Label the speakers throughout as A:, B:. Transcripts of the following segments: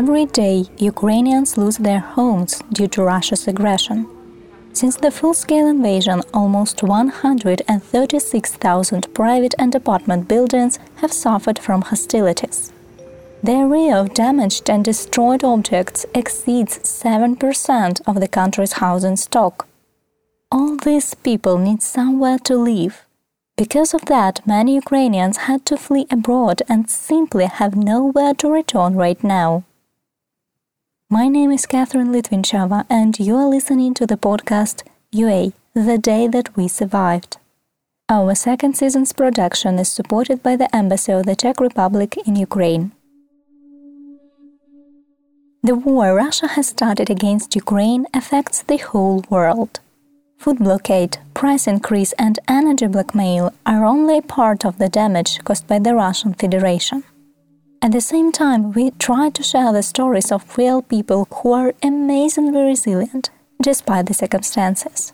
A: Every day, Ukrainians lose their homes due to Russia's aggression. Since the full scale invasion, almost 136,000 private and apartment buildings have suffered from hostilities. The area of damaged and destroyed objects exceeds 7% of the country's housing stock. All these people need somewhere to live. Because of that, many Ukrainians had to flee abroad and simply have nowhere to return right now. My name is Catherine Litvinchova, and you are listening to the podcast UA The Day That We Survived. Our second season's production is supported by the Embassy of the Czech Republic in Ukraine. The war Russia has started against Ukraine affects the whole world. Food blockade, price increase, and energy blackmail are only part of the damage caused by the Russian Federation. At the same time, we try to share the stories of real people who are amazingly resilient despite the circumstances.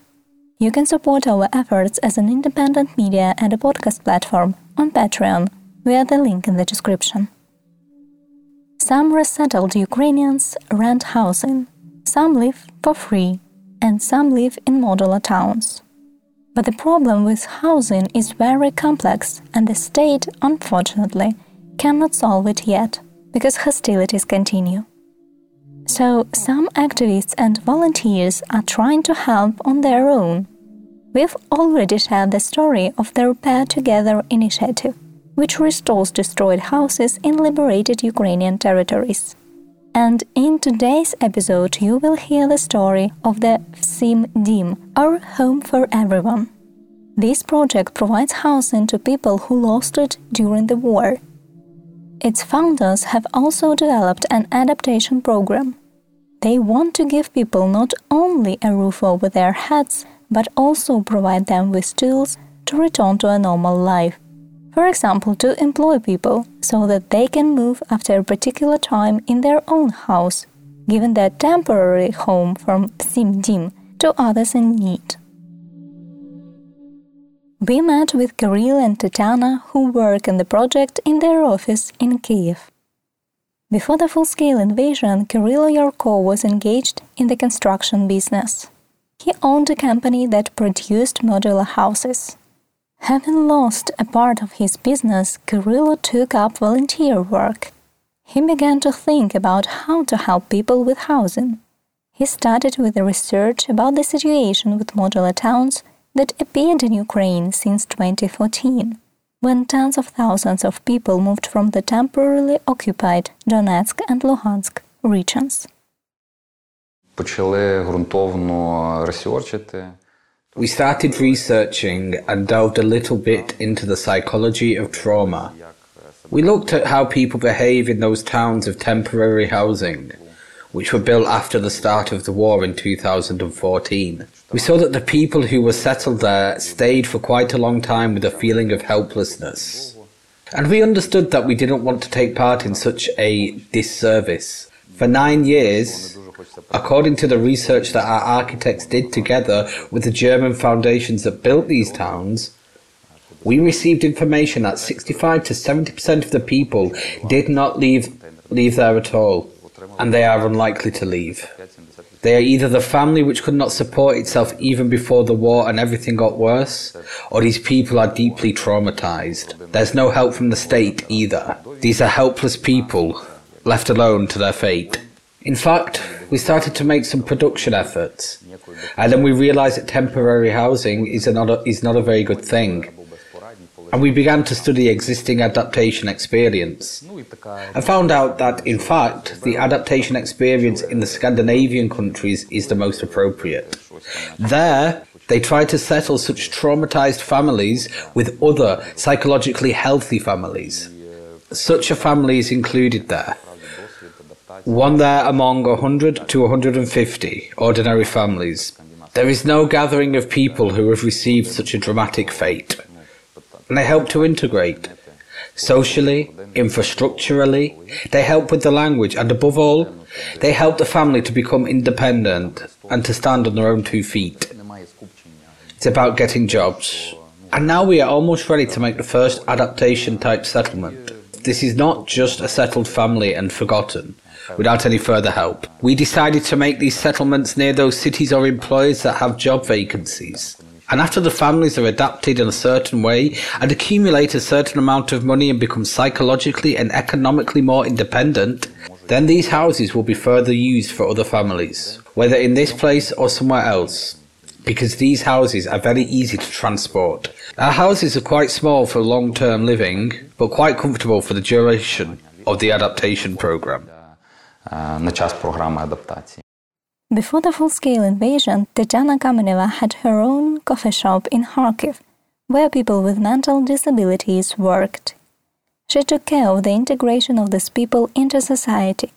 A: You can support our efforts as an independent media and a podcast platform on Patreon via the link in the description. Some resettled Ukrainians rent housing, some live for free, and some live in modular towns. But the problem with housing is very complex, and the state, unfortunately, cannot solve it yet because hostilities continue. So, some activists and volunteers are trying to help on their own. We've already shared the story of the Repair Together initiative, which restores destroyed houses in liberated Ukrainian territories. And in today's episode, you will hear the story of the Vsim Dim, our home for everyone. This project provides housing to people who lost it during the war its founders have also developed an adaptation program. They want to give people not only a roof over their heads, but also provide them with tools to return to a normal life. For example, to employ people so that they can move after a particular time in their own house, given their temporary home from Vsim Dim to others in need. We met with Kirill and Tatiana, who work on the project in their office in Kiev. Before the full scale invasion, Kirill Yarko was engaged in the construction business. He owned a company that produced modular houses. Having lost a part of his business, Kirill took up volunteer work. He began to think about how to help people with housing. He started with a research about the situation with modular towns that appeared in Ukraine since 2014, when tens of thousands of people moved from the temporarily occupied Donetsk and Luhansk regions.
B: We started researching and delved a little bit into the psychology of trauma. We looked at how people behave in those towns of temporary housing, which were built after the start of the war in 2014. We saw that the people who were settled there stayed for quite a long time with a feeling of helplessness. And we understood that we didn't want to take part in such a disservice. For nine years, according to the research that our architects did together with the German foundations that built these towns, we received information that 65 to 70% of the people did not leave, leave there at all, and they are unlikely to leave. They are either the family which could not support itself even before the war and everything got worse, or these people are deeply traumatized. There's no help from the state either. These are helpless people, left alone to their fate. In fact, we started to make some production efforts, and then we realized that temporary housing is, not a, is not a very good thing and we began to study existing adaptation experience. I found out that, in fact, the adaptation experience in the Scandinavian countries is the most appropriate. There, they try to settle such traumatized families with other psychologically healthy families. Such a family is included there. One there among 100 to 150 ordinary families. There is no gathering of people who have received such a dramatic fate and they help to integrate. Socially, infrastructurally, they help with the language, and above all, they help the family to become independent and to stand on their own two feet. It's about getting jobs. And now we are almost ready to make the first adaptation type settlement. This is not just a settled family and forgotten. without any further help. We decided to make these settlements near those cities or employers that have job vacancies. And after the families are adapted in a certain way and accumulate a certain amount of money and become psychologically and economically more independent, then these houses will be further used for other families, whether in this place or somewhere else, because these houses are very easy to transport. Our houses are quite small for long term living, but quite comfortable for the duration of the adaptation program.
A: Before the full-scale invasion, Tetiana Kameneva had her own coffee shop in Kharkiv, where people with mental disabilities worked. She took care of the integration of these people into society.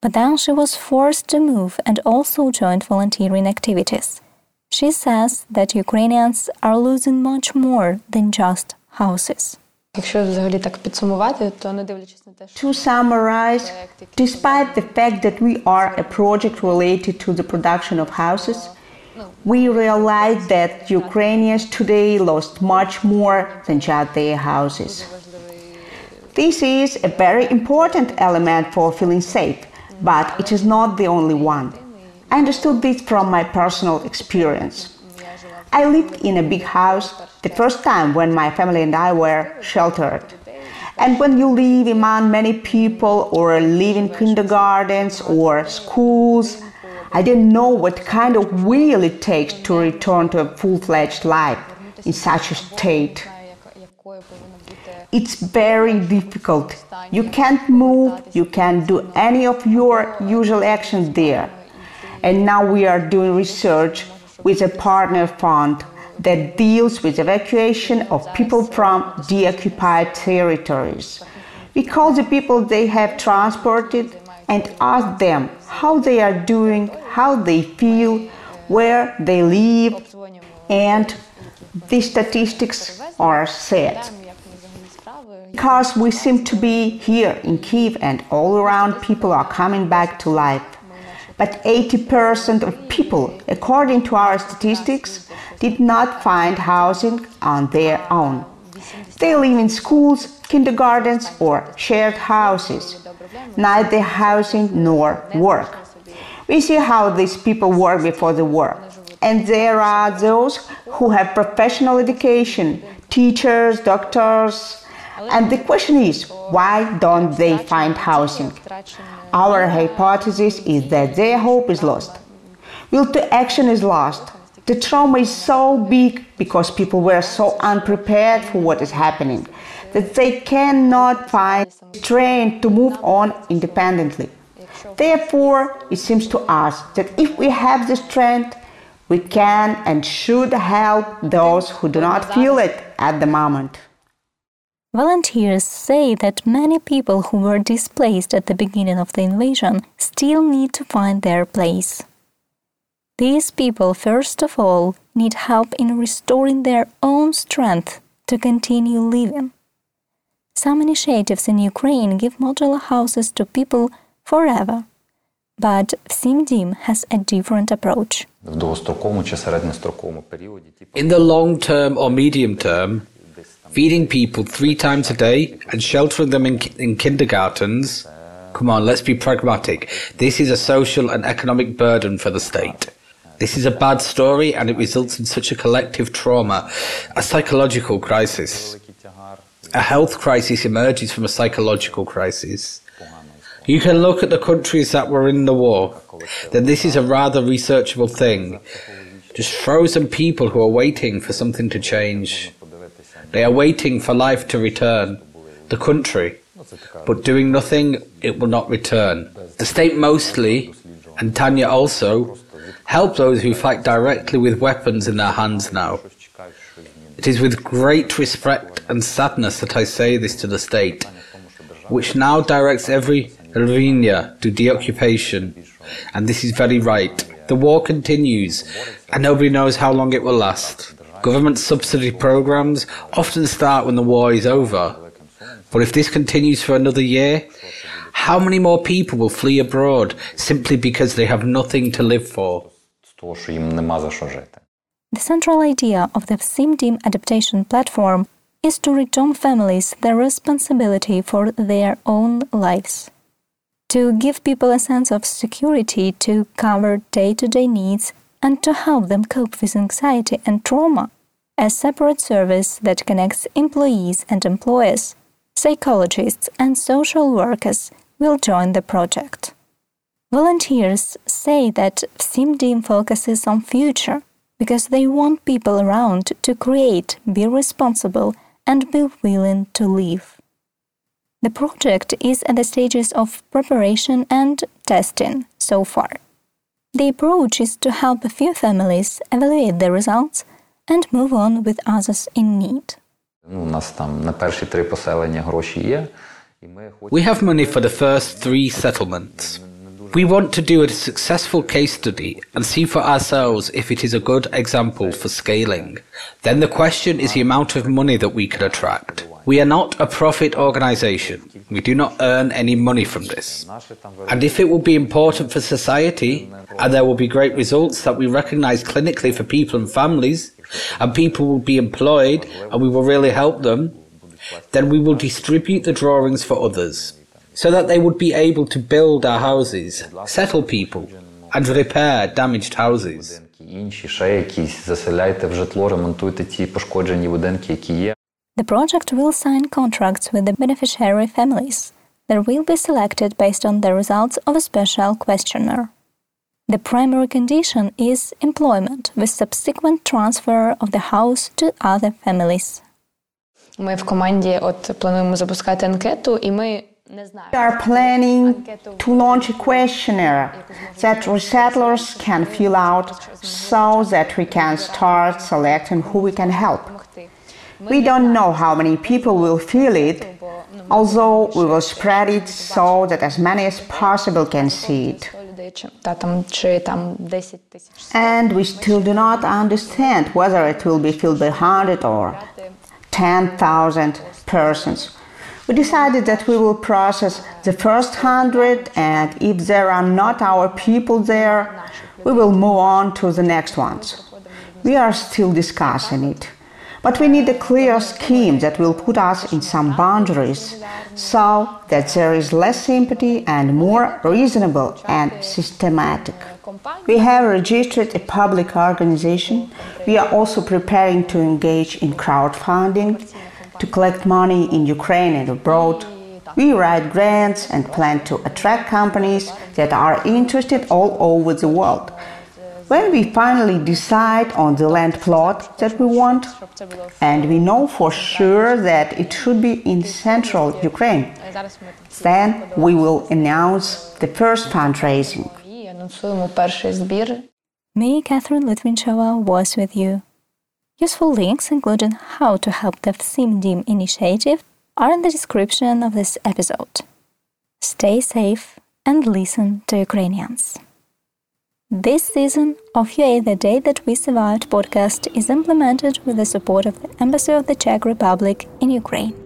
A: But then she was forced to move and also joined volunteering activities. She says that Ukrainians are losing much more than just houses.
C: To summarize, despite the fact that we are a project related to the production of houses, we realize that Ukrainians today lost much more than just their houses. This is a very important element for feeling safe, but it is not the only one. I understood this from my personal experience. I lived in a big house the first time when my family and I were sheltered. And when you live among many people or live in kindergartens or schools, I didn't know what kind of will it takes to return to a full fledged life in such a state. It's very difficult. You can't move, you can't do any of your usual actions there. And now we are doing research with a partner fund that deals with evacuation of people from deoccupied territories. We call the people they have transported and ask them how they are doing, how they feel, where they live, and the statistics are set. Because we seem to be here in Kiev and all around people are coming back to life. But 80% of people, according to our statistics, did not find housing on their own. They live in schools, kindergartens, or shared houses, neither housing nor work. We see how these people work before the war. And there are those who have professional education, teachers, doctors. And the question is, why don't they find housing? Our hypothesis is that their hope is lost. Will to action is lost. The trauma is so big because people were so unprepared for what is happening that they cannot find strength to move on independently. Therefore, it seems to us that if we have the strength, we can and should help those who do not feel it at the moment.
A: Volunteers say that many people who were displaced at the beginning of the invasion still need to find their place. These people, first of all, need help in restoring their own strength to continue living. Some initiatives in Ukraine give modular houses to people forever, but Vsimdim has a different approach.
B: In the long term or medium term, feeding people three times a day and sheltering them in, in kindergartens, come on, let's be pragmatic. This is a social and economic burden for the state. This is a bad story and it results in such a collective trauma, a psychological crisis. A health crisis emerges from a psychological crisis. You can look at the countries that were in the war, then this is a rather researchable thing. Just frozen people who are waiting for something to change. They are waiting for life to return, the country, but doing nothing, it will not return. The state mostly, and Tanya also, help those who fight directly with weapons in their hands now. It is with great respect and sadness that I say this to the state, which now directs every hryvnia to deoccupation, and this is very right. The war continues, and nobody knows how long it will last. Government subsidy programs often start when the war is over. But if this continues for another year, how many more people will flee abroad simply because they have nothing to live for?
A: The central idea of the Vsim Dim adaptation platform is to return families their responsibility for their own lives. to give people a sense of security to cover day to day needs and to help them cope with anxiety and trauma. A separate service that connects employees and employers, psychologists, and social workers will join the project. Volunteers say that Vsim Dim focuses on future because they want people around to create, be responsible, and be willing to live. The project is at the stages of preparation and testing so far. The approach is to help a few families evaluate the results and move on with others in need.
B: We have money for the first three settlements. We want to do a successful case study and see for ourselves if it is a good example for scaling. Then the question is the amount of money that we can attract. We are not a profit organization. We do not earn any money from this. And if it will be important for society, and there will be great results that we recognize clinically for people and families, and people will be employed, and we will really help them, then we will distribute the drawings for others so that they would be able to build our houses, settle people, and repair damaged houses.
A: The project will sign contracts with the beneficiary families that will be selected based on the results of a special questionnaire. The primary condition is employment with subsequent transfer of the house to other families.
D: Ми в команді от плануємо запускати анкету, і ми
C: we are planning to launch a questionnaire that resettlers can fill out so that we can start selecting who we can help. We don't know how many people will fill it, although we will spread it so that as many as possible can see it. And we still do not understand whether it will be filled by 100 or 10,000 persons. We decided that we will process the first hundred, and if there are not our people there, we will move on to the next ones. We are still discussing it. But we need a clear scheme that will put us in some boundaries so that there is less sympathy and more reasonable and systematic. We have registered a public organization. We are also preparing to engage in crowdfunding to collect money in Ukraine and abroad. We write grants and plan to attract companies that are interested all over the world. When we finally decide on the land plot that we want, and we know for sure that it should be in central Ukraine, then we will announce the first fundraising.
A: Me, Catherine Litvinchova, was with you. Useful links, including how to help the Vsim Dim initiative, are in the description of this episode. Stay safe and listen to Ukrainians. This season of UA The Day That We Survived podcast is implemented with the support of the Embassy of the Czech Republic in Ukraine.